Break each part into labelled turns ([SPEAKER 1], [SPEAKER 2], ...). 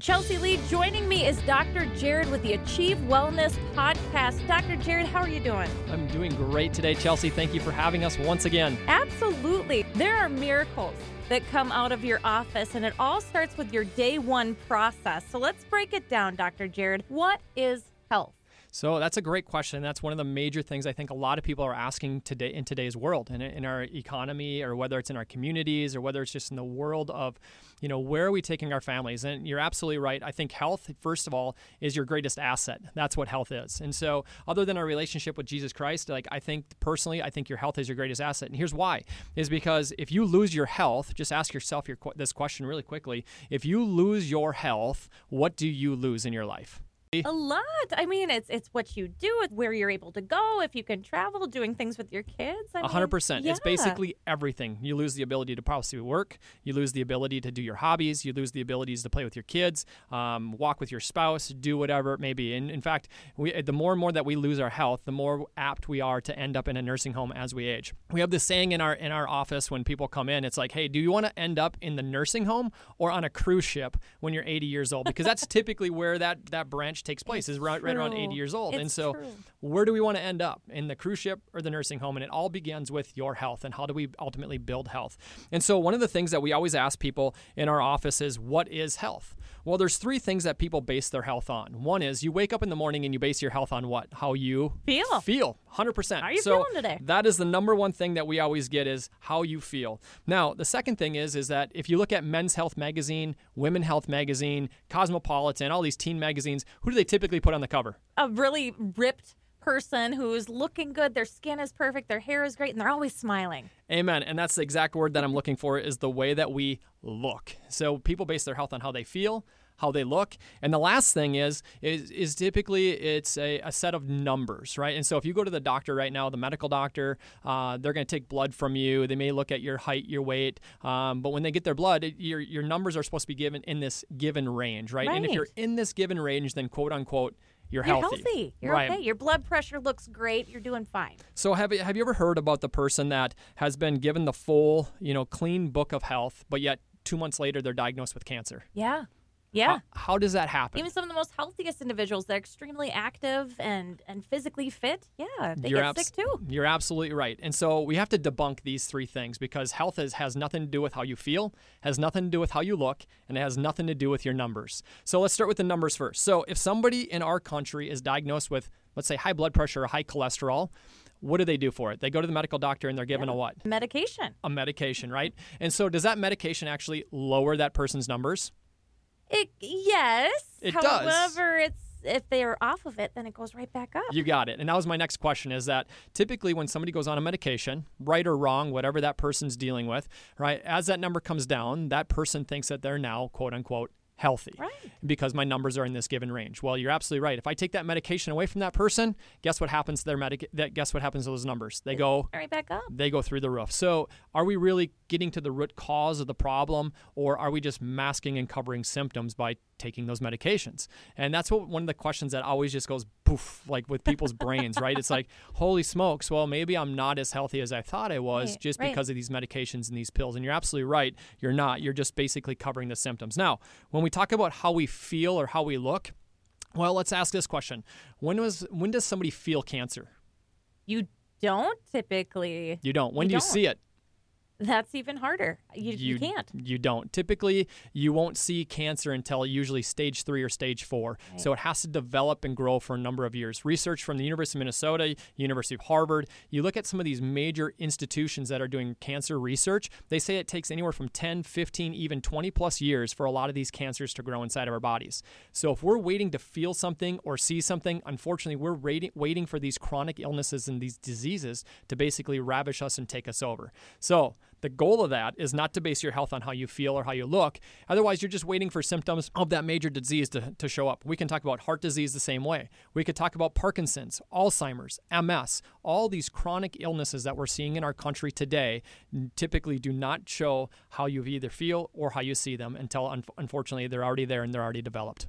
[SPEAKER 1] Chelsea Lee, joining me is Dr. Jerod with the Achieve Wellness podcast. Dr. Jerod, how are you doing?
[SPEAKER 2] I'm doing great today, Chelsea. Thank you for having us once again.
[SPEAKER 1] Absolutely. There are miracles that come out of your office, and it all starts with your day one process. So let's break it down, Dr. Jerod. What is health?
[SPEAKER 2] So that's a great question. That's one of the major things I think a lot of people are asking today in today's world, in, in our economy, or whether it's in our communities, or whether it's just in the world of, you know, where are we taking our families? And you're absolutely right. I think health, first of all, is your greatest asset. That's what health is. And so, other than our relationship with Jesus Christ, like I think personally, I think your health is your greatest asset. And here's why: is because if you lose your health, just ask yourself your, this question really quickly. If you lose your health, what do you lose in your life?
[SPEAKER 1] A lot. I mean, it's it's what you do, it's where you're able to go, if you can travel, doing things with your kids.
[SPEAKER 2] A hundred percent. It's basically everything. You lose the ability to possibly work. You lose the ability to do your hobbies. You lose the abilities to play with your kids, um, walk with your spouse, do whatever it may be. And in fact, we, the more and more that we lose our health, the more apt we are to end up in a nursing home as we age. We have this saying in our in our office when people come in. It's like, hey, do you want to end up in the nursing home or on a cruise ship when you're 80 years old? Because that's typically where that that branch takes place is right, right, around 80 years old.
[SPEAKER 1] It's
[SPEAKER 2] and so,
[SPEAKER 1] true.
[SPEAKER 2] where do we want to end up in the cruise ship or the nursing home? And it all begins with your health and how do we ultimately build health? And so, one of the things that we always ask people in our office is, what is health? Well, there's three things that people base their health on. One is you wake up in the morning and you base your health on what? How you
[SPEAKER 1] Feel.
[SPEAKER 2] Feel. 100%.
[SPEAKER 1] How are you
[SPEAKER 2] so
[SPEAKER 1] feeling today?
[SPEAKER 2] That is the number one thing that we always get is how you feel. Now, the second thing is is that if you look at Men's Health magazine, Women Health magazine, Cosmopolitan, all these teen magazines, who do they typically put on the cover?
[SPEAKER 1] A really ripped person who's looking good, their skin is perfect, their hair is great, and they're always smiling.
[SPEAKER 2] Amen. And that's the exact word that I'm looking for is the way that we look. So people base their health on how they feel, how they look. And the last thing is is, is typically it's a, a set of numbers, right? And so if you go to the doctor right now, the medical doctor, uh, they're going to take blood from you. They may look at your height, your weight, um, but when they get their blood, it, your your numbers are supposed to be given in this given range, right? And if you're in this given range, then quote unquote. You're
[SPEAKER 1] You're
[SPEAKER 2] healthy.
[SPEAKER 1] healthy. You're
[SPEAKER 2] right.
[SPEAKER 1] okay. Your blood pressure looks great. You're doing fine.
[SPEAKER 2] So have you, have you ever heard about the person that has been given the full, you know, clean book of health, but yet two months later they're diagnosed with cancer?
[SPEAKER 1] Yeah. Yeah.
[SPEAKER 2] How, how does that happen?
[SPEAKER 1] Even some of the most healthiest individuals, they're extremely active and and physically fit. Yeah, they
[SPEAKER 2] You're
[SPEAKER 1] get
[SPEAKER 2] abs-
[SPEAKER 1] sick too.
[SPEAKER 2] You're absolutely right. And so we have to debunk these three things because health is, has nothing to do with how you feel, has nothing to do with how you look, and it has nothing to do with your numbers. So let's start with the numbers first. So if somebody in our country is diagnosed with, let's say, high blood pressure or high cholesterol, what do they do for it? They go to the medical doctor and they're given a what?
[SPEAKER 1] Medication.
[SPEAKER 2] A medication, right? And so does that medication actually lower that person's numbers?
[SPEAKER 1] It yes.
[SPEAKER 2] It does.
[SPEAKER 1] However, it's if they're off of it, then it goes right back up.
[SPEAKER 2] You got it. And that was my next question is that typically when somebody goes on a medication, right or wrong, whatever that person's dealing with, right, as that number comes down, that person thinks that they're now, quote unquote, healthy
[SPEAKER 1] Right.
[SPEAKER 2] because my numbers are in this given range. Well, you're absolutely right. If I take that medication away from that person, guess what happens to their medic that guess what happens to those numbers? They go
[SPEAKER 1] right back up.
[SPEAKER 2] they go through the roof. So, are we really getting to the root cause of the problem, or are we just masking and covering symptoms by taking those medications? And that's what one of the questions that always just goes poof, like with people's brains, right? It's like, holy smokes, well, maybe I'm not as healthy as I thought I was
[SPEAKER 1] Right,
[SPEAKER 2] just
[SPEAKER 1] right.
[SPEAKER 2] because of these medications and these pills. And you're absolutely right. You're not. You're just basically covering the symptoms. Now, when we talk about how we feel or how we look, well, let's ask this question: When was when does somebody feel cancer?
[SPEAKER 1] You don't typically.
[SPEAKER 2] You don't. When
[SPEAKER 1] You
[SPEAKER 2] do you
[SPEAKER 1] don't.
[SPEAKER 2] see it?
[SPEAKER 1] That's even harder. You, you, can't.
[SPEAKER 2] You don't. Typically, you won't see cancer until usually stage three or stage four. So it has to develop and grow for a number of years. Research from the University of Minnesota, University of Harvard, you look at some of these major institutions that are doing cancer research, they say it takes anywhere from 10, 15, even 20 plus years for a lot of these cancers to grow inside of our bodies. So if we're waiting to feel something or see something, unfortunately, we're waiting for these chronic illnesses and these diseases to basically ravish us and take us over. So the goal of that is not to base your health on how you feel or how you look. Otherwise, you're just waiting for symptoms of that major disease to, to show up. We can talk about heart disease the same way. We could talk about Parkinson's, Alzheimer's, MS. All these chronic illnesses that we're seeing in our country today typically do not show how you either feel or how you see them until, un- unfortunately, they're already there and they're already developed.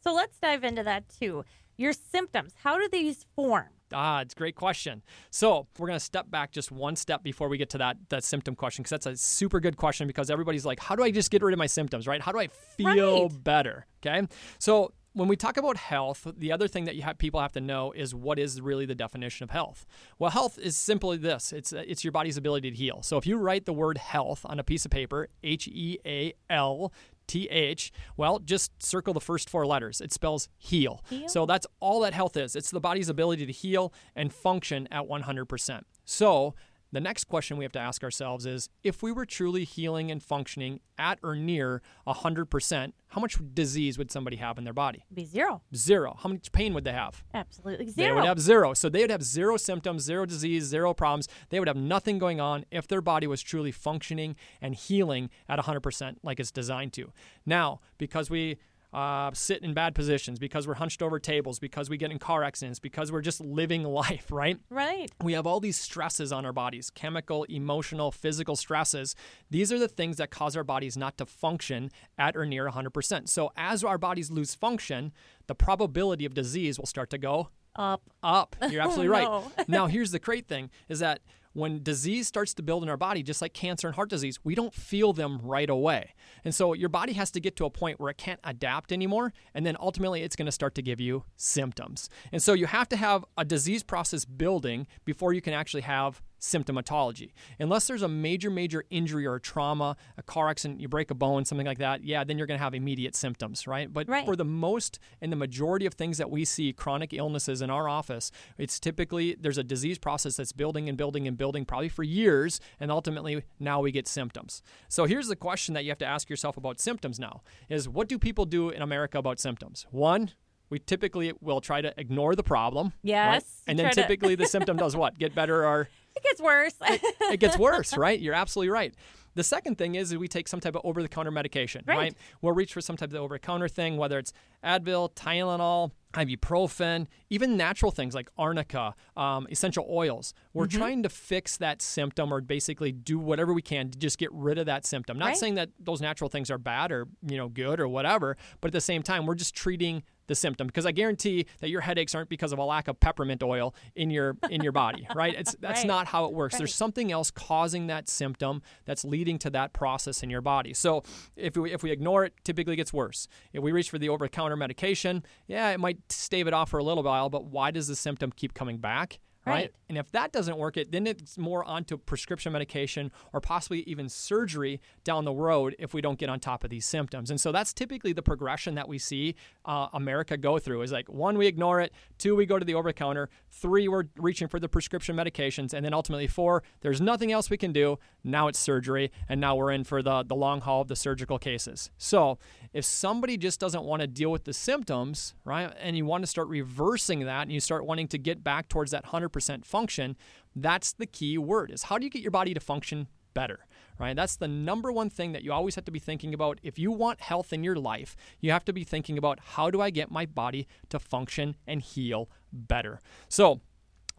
[SPEAKER 1] So let's dive into that too. Your symptoms. How do these form?
[SPEAKER 2] Ah, it's a great question. So we're going to step back just one step before we get to that that symptom question because that's a super good question because everybody's like, how do I just get rid of my symptoms, right? How do I feel
[SPEAKER 1] Right.
[SPEAKER 2] better? Okay, so when we talk about health, the other thing that you have, people have to know is what is really the definition of health. Well, health is simply this: it's it's your body's ability to heal. So if you write the word health on a piece of paper, H E A L T H, well, just circle the first four letters. It spells heal.
[SPEAKER 1] Heal.
[SPEAKER 2] So that's all that health is. It's the body's ability to heal and function at 100%. So the next question we have to ask ourselves is if we were truly healing and functioning at or near 100%, how much disease would somebody have in their body?
[SPEAKER 1] Be zero.
[SPEAKER 2] Zero. How much pain would they have?
[SPEAKER 1] Absolutely zero.
[SPEAKER 2] They would have zero. So they would have zero symptoms, zero disease, zero problems. They would have nothing going on if their body was truly functioning and healing at 100% like it's designed to. Now, because we uh, sit in bad positions, because we're hunched over tables, because we get in car accidents, because we're just living life, right?
[SPEAKER 1] right.
[SPEAKER 2] We have all these stresses on our bodies chemical, emotional, physical stresses. These are the things that cause our bodies not to function at or near 100%. So, as our bodies lose function, the probability of disease will start to go
[SPEAKER 1] Up.
[SPEAKER 2] up. You're absolutely right.
[SPEAKER 1] no.
[SPEAKER 2] now, here's the great thing is that when disease starts to build in our body, just like cancer and heart disease, we don't feel them right away. And so your body has to get to a point where it can't adapt anymore. And then ultimately, it's going to start to give you symptoms. And so you have to have a disease process building before you can actually have symptomatology. Unless there's a major, major injury or trauma, a car accident, you break a bone, something like that, yeah, then you're going to have immediate symptoms, right? But
[SPEAKER 1] Right.
[SPEAKER 2] for the most and the majority of things that we see, chronic illnesses in our office, it's typically there's a disease process that's building and building and building probably for years, and ultimately now we get symptoms. So here's the question that you have to ask yourself about symptoms now is what do people do in America about symptoms? One, we typically will try to ignore the problem. right?
[SPEAKER 1] Yes,
[SPEAKER 2] And then
[SPEAKER 1] try to-
[SPEAKER 2] typically the symptom does what? Get better or
[SPEAKER 1] It gets worse.
[SPEAKER 2] it gets worse, right? You're absolutely right. The second thing is we take some type of over the counter medication,
[SPEAKER 1] Right.
[SPEAKER 2] right. We'll reach for some type of over the counter thing, whether it's Advil, Tylenol, ibuprofen, even natural things like arnica, um, essential oils. We're
[SPEAKER 1] Mm-hmm.
[SPEAKER 2] trying to fix that symptom or basically do whatever we can to just get rid of that symptom. Not
[SPEAKER 1] Right.
[SPEAKER 2] saying that those natural things are bad or you know good or whatever, but at the same time, we're just treating the symptom because I guarantee that your headaches aren't because of a lack of peppermint oil in your in your body, right? It's that's
[SPEAKER 1] Right.
[SPEAKER 2] not how it works.
[SPEAKER 1] Right.
[SPEAKER 2] There's something else causing that symptom that's leading to that process in your body. So if we if we ignore it, typically gets worse. If we reach for the over the counter medication, yeah, it might stave it off for a little while, but why does the symptom keep coming back?
[SPEAKER 1] Right.
[SPEAKER 2] And if that doesn't work, it then it's more onto prescription medication or possibly even surgery down the road if we don't get on top of these symptoms. And so that's typically the progression that we see uh, America go through. Is like one, we ignore it. Two, we go to the over counter. Three, we're reaching for the prescription medications, and then ultimately four, there's nothing else we can do. Now it's surgery, and now we're in for the the long haul of the surgical cases. So if somebody just doesn't want to deal with the symptoms, right, and you want to start reversing that, and you start wanting to get back towards that 100% function, that's the key word is how do you get your body to function better, right? That's the number one thing that you always have to be thinking about. If you want health in your life, you have to be thinking about how do I get my body to function and heal better. So,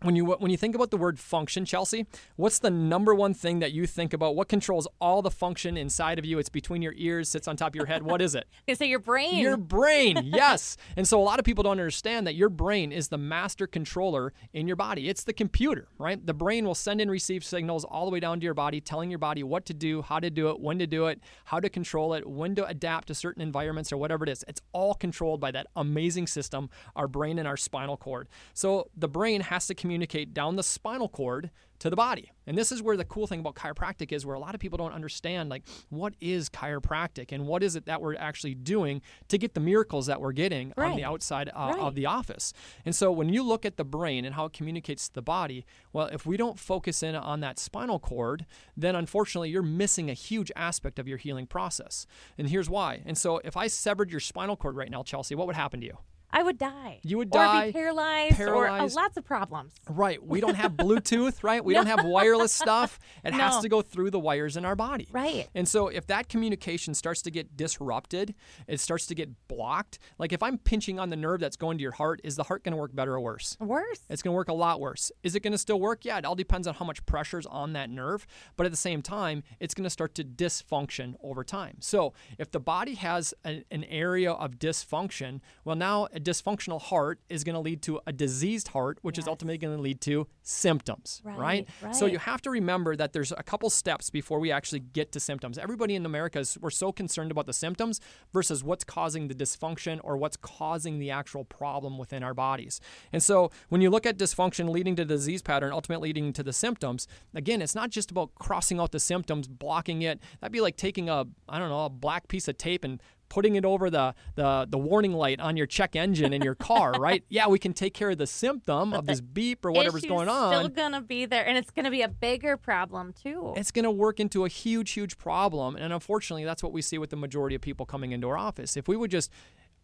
[SPEAKER 2] when you when you think about the word function, Chelsea, what's the number one thing that you think about? What controls all the function inside of you? It's between your ears, sits on top of your head. What is it?
[SPEAKER 1] I say your brain.
[SPEAKER 2] Your brain, yes. And so a lot of people don't understand that your brain is the master controller in your body. It's the computer, right? The brain will send and receive signals all the way down to your body, telling your body what to do, how to do it, when to do it, how to control it, when to adapt to certain environments or whatever it is. It's all controlled by that amazing system, our brain and our spinal cord. So the brain has to communicate down the spinal cord to the body. And this is where the cool thing about chiropractic is where a lot of people don't understand like what is chiropractic and what is it that we're actually doing to get the miracles that we're getting on the outside uh,
[SPEAKER 1] Right.
[SPEAKER 2] of the office. And so when you look at the brain and how it communicates to the body, well, if we don't focus in on that spinal cord, then unfortunately you're missing a huge aspect of your healing process. And here's why. And so if I severed your spinal cord right now, Chelsea, what would happen to you?
[SPEAKER 1] I would die.
[SPEAKER 2] You would
[SPEAKER 1] or
[SPEAKER 2] die,
[SPEAKER 1] be paralyzed,
[SPEAKER 2] paralyzed.
[SPEAKER 1] or uh, lots of problems.
[SPEAKER 2] Right. We don't have Bluetooth, right? We don't have wireless stuff. It has to go through the wires in our body.
[SPEAKER 1] Right.
[SPEAKER 2] And so if that communication starts to get disrupted, it starts to get blocked. Like if I'm pinching on the nerve that's going to your heart, is the heart going to work better or worse?
[SPEAKER 1] Worse.
[SPEAKER 2] It's going to work a lot worse. Is it going to still work? Yeah, it all depends on how much pressure's on that nerve. But at the same time, it's going to start to dysfunction over time. So if the body has a- an area of dysfunction, well, now a dysfunctional heart is going to lead to a diseased heart, which yes. is ultimately going to lead to symptoms, right, right? right? So you have to remember that there's a couple steps before we actually get to symptoms. Everybody in America is we're so concerned about the symptoms versus what's causing the dysfunction or what's causing the actual problem within our bodies. And so when you look at dysfunction leading to disease pattern, ultimately leading to the symptoms, again, it's not just about crossing out the symptoms, blocking it. That'd be like taking a I don't know, a black piece of tape and putting it over the, the, the warning light on your check engine in your car, right? Yeah, we can take care of the symptom but of this beep or whatever's going on.
[SPEAKER 1] It's still gonna be there, and it's gonna be a bigger problem too.
[SPEAKER 2] It's gonna work into a huge, huge problem, and unfortunately, that's what we see with the majority of people coming into our office. If we would just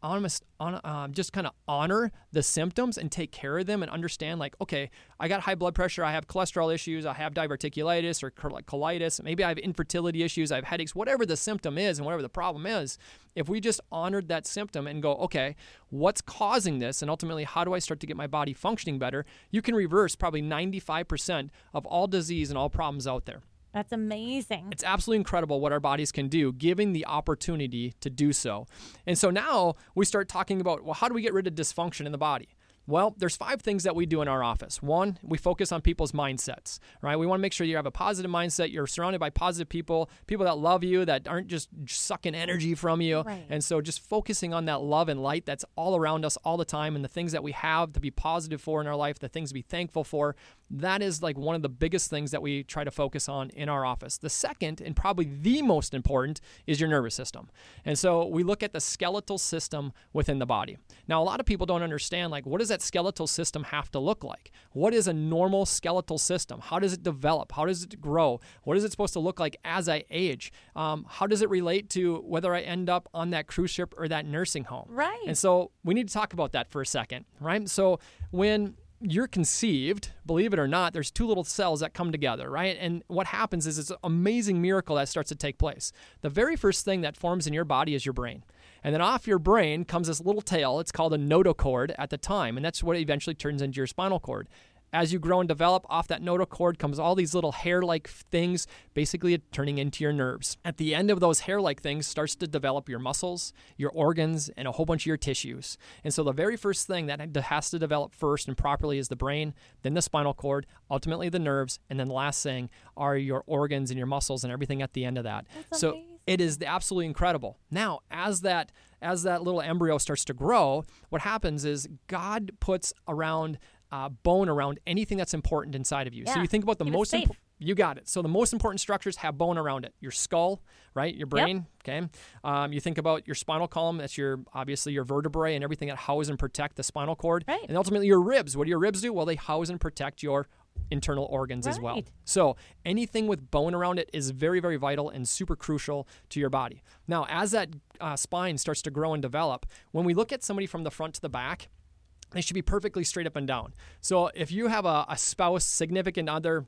[SPEAKER 2] honest, on, um, just kind of honor the symptoms and take care of them and understand like okay i got high blood pressure i have cholesterol issues i have diverticulitis or colitis maybe i have infertility issues i have headaches whatever the symptom is and whatever the problem is if we just honored that symptom and go okay what's causing this? And ultimately how do i start to get my body functioning better? You can reverse probably 95% of all disease and all problems out there
[SPEAKER 1] that's amazing.
[SPEAKER 2] It's absolutely incredible what our bodies can do, given the opportunity to do so. And so now we start talking about well, how do we get rid of dysfunction in the body? Well, there's five things that we do in our office. One, we focus on people's mindsets, right? We want to make sure you have a positive mindset. You're surrounded by positive people, people that love you, that aren't just sucking energy from you. Right. And so just focusing on that love and light that's all around us all the time and the things that we have to be positive for in our life, the things to be thankful for, that is like one of the biggest things that we try to focus on in our office. The second, and probably the most important, is your nervous system. And so we look at the skeletal system within the body. Now, a lot of people don't understand, like, what does that skeletal system have to look like? What is a normal skeletal system? How does it develop? How does it grow? What is it supposed to look like as I age? Um, how does it relate to whether I end up on that cruise ship or that nursing home?
[SPEAKER 1] Right.
[SPEAKER 2] And so we need to talk about that for a second, right? So when you're conceived, believe it or not, there's two little cells that come together, right? And what happens is it's an amazing miracle that starts to take place. The very first thing that forms in your body is your brain. And then off your brain comes this little tail. It's called a notochord at the time, and that's what eventually turns into your spinal cord as you grow and develop, off that notochord comes all these little hair-like things, basically turning into your nerves. At the end of those hair-like things starts to develop your muscles, your organs, and a whole bunch of your tissues. And so the very first thing that has to develop first and properly is the brain, then the spinal cord, ultimately the nerves, and then the last thing are your organs and your muscles and everything at the end of that.
[SPEAKER 1] That's
[SPEAKER 2] so
[SPEAKER 1] amazing.
[SPEAKER 2] It is absolutely incredible. Now, as that as that little embryo starts to grow, what happens is God puts around uh, bone around anything that's important inside of you.
[SPEAKER 1] Yeah.
[SPEAKER 2] So you think about the
[SPEAKER 1] Keep
[SPEAKER 2] most important. You got it. So the most important structures have bone around it. Your skull, right? Your brain. Yep. Okay. Um, you think about your spinal column. That's your obviously your vertebrae and everything that house and protect the spinal cord.
[SPEAKER 1] Right.
[SPEAKER 2] And ultimately your ribs. What do your ribs do? Well, they house and protect your internal organs
[SPEAKER 1] right.
[SPEAKER 2] as well. So anything with bone around it is very, very vital and super crucial to your body. Now, as that uh, spine starts to grow and develop, when we look at somebody from the front to the back, they should be perfectly straight up and down. So if you have a, a spouse, significant other,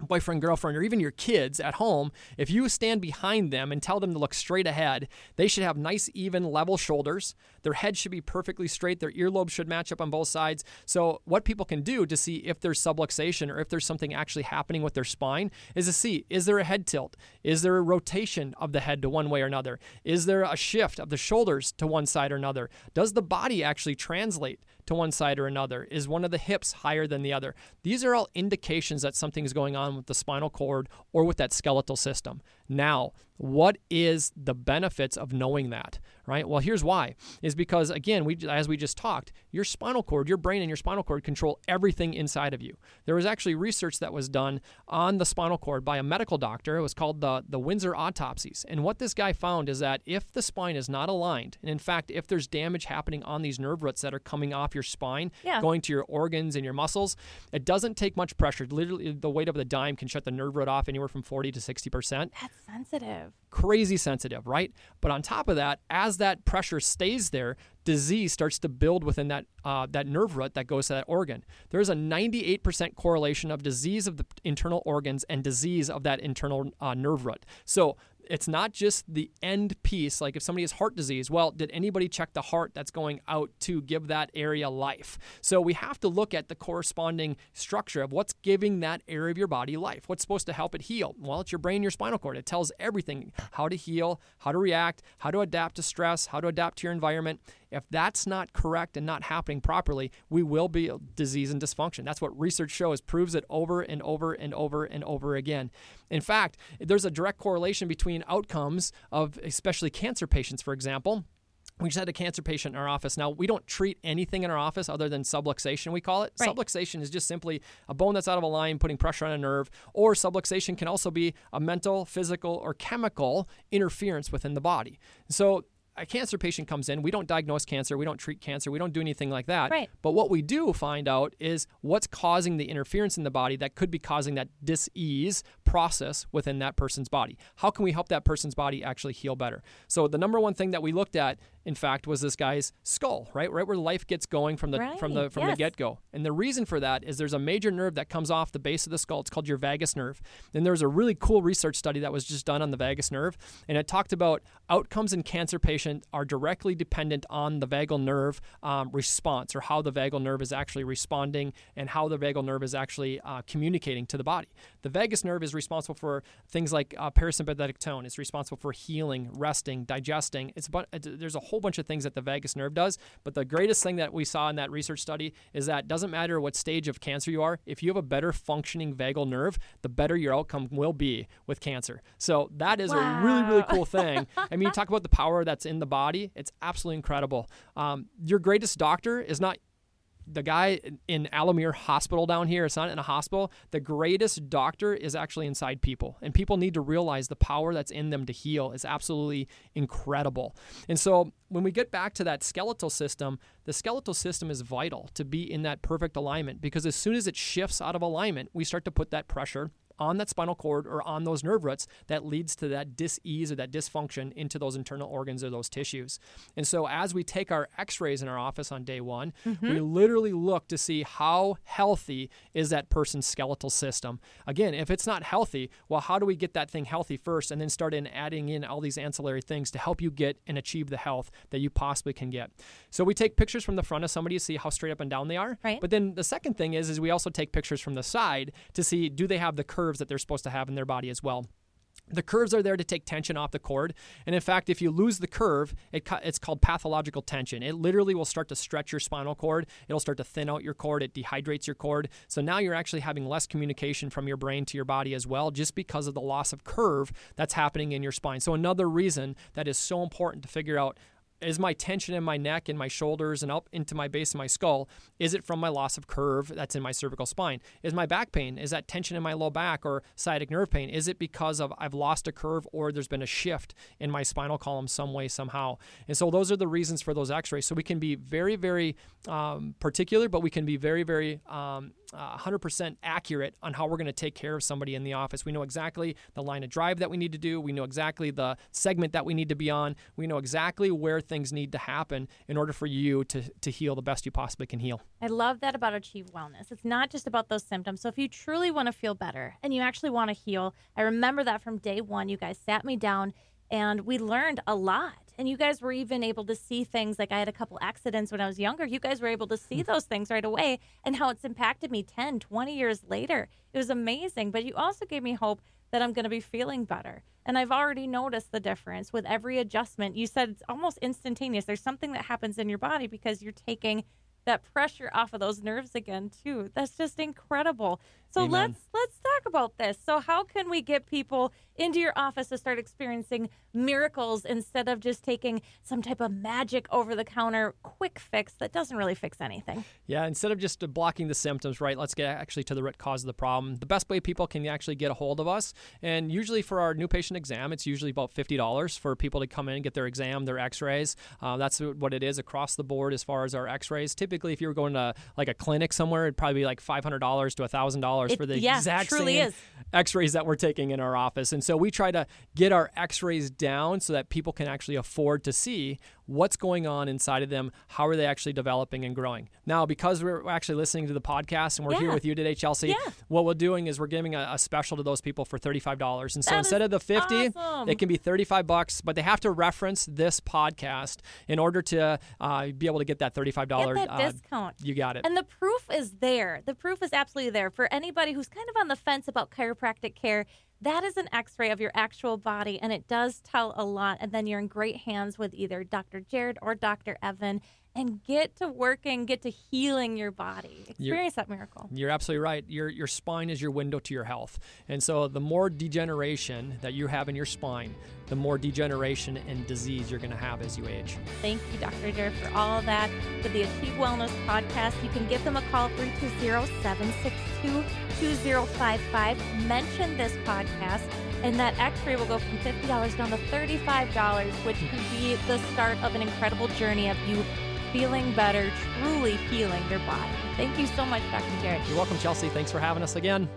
[SPEAKER 2] boyfriend, girlfriend, or even your kids at home, if you stand behind them and tell them to look straight ahead, they should have nice, even, level shoulders. Their head should be perfectly straight. Their earlobes should match up on both sides. So, what people can do to see if there's subluxation or if there's something actually happening with their spine is to see is there a head tilt? Is there a rotation of the head to one way or another? Is there a shift of the shoulders to one side or another? Does the body actually translate to one side or another? Is one of the hips higher than the other? These are all indications that something is going on with the spinal cord or with that skeletal system. Now, what is the benefits of knowing that right? Well here's why. Is because again we as we just talked your spinal cord your brain and your spinal cord control everything inside of you. There was actually research that was done on the spinal cord by a medical doctor. It was called the the Winsor autopsies. And what this guy found is that if the spine is not aligned and in fact if there's damage happening on these nerve roots that are coming off your spine
[SPEAKER 1] yeah.
[SPEAKER 2] going to your organs and your muscles it doesn't take much pressure. Literally the weight of the dime can shut the nerve root off anywhere from 40 to 60 percent.
[SPEAKER 1] That's sensitive
[SPEAKER 2] crazy sensitive, right? But on top of that, as that pressure stays there, disease starts to build within that uh, that nerve root that goes to that organ. There's a 98% correlation of disease of the internal organs and disease of that internal uh, nerve root. So it's not just the end piece. Like if somebody has heart disease, well, did anybody check the heart that's going out to give that area life? So we have to look at the corresponding structure of what's giving that area of your body life. What's supposed to help it heal? Well, it's your brain, your spinal cord. It tells everything how to heal, how to react, how to adapt to stress, how to adapt to your environment. If that's not correct and not happening properly, we will be disease and dysfunction. That's what research shows, proves it over and over and over and over again. In fact, there's a direct correlation between outcomes of especially cancer patients, for example. We just had a cancer patient in our office. Now, we don't treat anything in our office other than subluxation, we call it. Right. Subluxation is just simply a bone that's out of a line, putting pressure on a nerve, or subluxation can also be a mental, physical, or chemical interference within the body. So, a cancer patient comes in, we don't diagnose cancer, we don't treat cancer, we don't do anything like that.
[SPEAKER 1] Right.
[SPEAKER 2] But what we do find out is what's causing the interference in the body that could be causing that dis-ease process within that person's body. How can we help that person's body actually heal better? So the number one thing that we looked at in fact, was this guy's skull, right? Right where life gets going from the
[SPEAKER 1] right.
[SPEAKER 2] from the from
[SPEAKER 1] yes.
[SPEAKER 2] the get-go. And the reason for that is there's a major nerve that comes off the base of the skull. It's called your vagus nerve. And there was a really cool research study that was just done on the vagus nerve, and it talked about outcomes in cancer patients are directly dependent on the vagal nerve um, response or how the vagal nerve is actually responding and how the vagal nerve is actually uh, communicating to the body. The vagus nerve is responsible for things like uh, parasympathetic tone. It's responsible for healing, resting, digesting. It's about, there's a whole whole bunch of things that the vagus nerve does. But the greatest thing that we saw in that research study is that doesn't matter what stage of cancer you are, if you have a better functioning vagal nerve, the better your outcome will be with cancer. So that is
[SPEAKER 1] wow.
[SPEAKER 2] a really, really cool thing. I mean, you talk about the power that's in the body, it's absolutely incredible. Um, your greatest doctor is not the guy in Alomere Hospital down here, it's not in a hospital. The greatest doctor is actually inside people. And people need to realize the power that's in them to heal is absolutely incredible. And so when we get back to that skeletal system, the skeletal system is vital to be in that perfect alignment because as soon as it shifts out of alignment, we start to put that pressure on that spinal cord or on those nerve roots that leads to that dis-ease or that dysfunction into those internal organs or those tissues. And so as we take our x-rays in our office on day one, mm-hmm. we literally look to see how healthy is that person's skeletal system. Again, if it's not healthy, well, how do we get that thing healthy first and then start in adding in all these ancillary things to help you get and achieve the health that you possibly can get. So we take pictures from the front of somebody to see how straight up and down they are.
[SPEAKER 1] Right.
[SPEAKER 2] But then the second thing is is we also take pictures from the side to see do they have the curves that they're supposed to have in their body as well. The curves are there to take tension off the cord. And in fact, if you lose the curve, it, it's called pathological tension. It literally will start to stretch your spinal cord. It'll start to thin out your cord. It dehydrates your cord. So now you're actually having less communication from your brain to your body as well, just because of the loss of curve that's happening in your spine. So, another reason that is so important to figure out is my tension in my neck and my shoulders and up into my base of my skull is it from my loss of curve that's in my cervical spine? Is my back pain is that tension in my low back or sciatic nerve pain is it because of i've lost a curve or there's been a shift in my spinal column some way somehow? And so those are the reasons for those x-rays. So we can be very very um, particular but we can be very very um, uh, 100% accurate on how we're going to take care of somebody in the office. We know exactly the line of drive that we need to do. We know exactly the segment that we need to be on. We know exactly where things need to happen in order for you to, to heal the best you possibly can heal.
[SPEAKER 1] I love that about Achieve Wellness. It's not just about those symptoms. So if you truly want to feel better and you actually want to heal, I remember that from day one, you guys sat me down and we learned a lot and you guys were even able to see things like I had a couple accidents when I was younger. You guys were able to see hmm. those things right away and how it's impacted me 10, 20 years later. It was amazing. But you also gave me hope that I'm going to be feeling better. And I've already noticed the difference with every adjustment. You said it's almost instantaneous. There's something that happens in your body because you're taking that pressure off of those nerves again too. That's just incredible. So Amen. let's let's talk about this. So how can we get people into your office to start experiencing miracles instead of just taking some type of magic over the counter quick fix that doesn't really fix anything?
[SPEAKER 2] Yeah, instead of just blocking the symptoms, right? Let's get actually to the root cause of the problem. The best way people can actually get a hold of us, and usually for our new patient exam, it's usually about fifty dollars for people to come in and get their exam, their X-rays. Uh, that's what it is across the board as far as our X-rays. Typically, if you were going to like a clinic somewhere, it'd probably be like five hundred dollars to thousand dollars for the
[SPEAKER 1] yeah,
[SPEAKER 2] exact
[SPEAKER 1] same
[SPEAKER 2] is. X-rays that we're taking in our office, and so we try to get our X-rays down so that people can actually afford to see what's going on inside of them, how are they actually developing and growing. Now, because we're actually listening to the podcast and we're
[SPEAKER 1] Yeah.
[SPEAKER 2] here with you today, Chelsea,
[SPEAKER 1] Yeah.
[SPEAKER 2] what we're doing is we're giving a, a special to those people for $35. And so
[SPEAKER 1] That
[SPEAKER 2] instead of the 50,
[SPEAKER 1] awesome.
[SPEAKER 2] it can be 35 bucks, but they have to reference this podcast in order to uh, be able to get that $35
[SPEAKER 1] Get that
[SPEAKER 2] uh,
[SPEAKER 1] discount.
[SPEAKER 2] You got it.
[SPEAKER 1] And the proof is there. The proof is absolutely there for anybody who's kind of on the fence about chiropractic care. That is an x ray of your actual body, and it does tell a lot. And then you're in great hands with either Dr. Jerod or Dr. Evan and get to working, get to healing your body. Experience that miracle.
[SPEAKER 2] You're absolutely right. Your your spine is your window to your health. And so the more degeneration that you have in your spine, the more degeneration and disease you're going to have as you age.
[SPEAKER 1] Thank you, Dr. Jerod, for all of that. For the Achieve Wellness podcast, you can give them a call 320-762-2055. Mention this podcast, and that x-ray will go from $50 down to $35, which could be the start of an incredible journey of you feeling better, truly healing your body. Thank you so much, Dr. Jerod.
[SPEAKER 2] You're welcome, Chelsea. Thanks for having us again.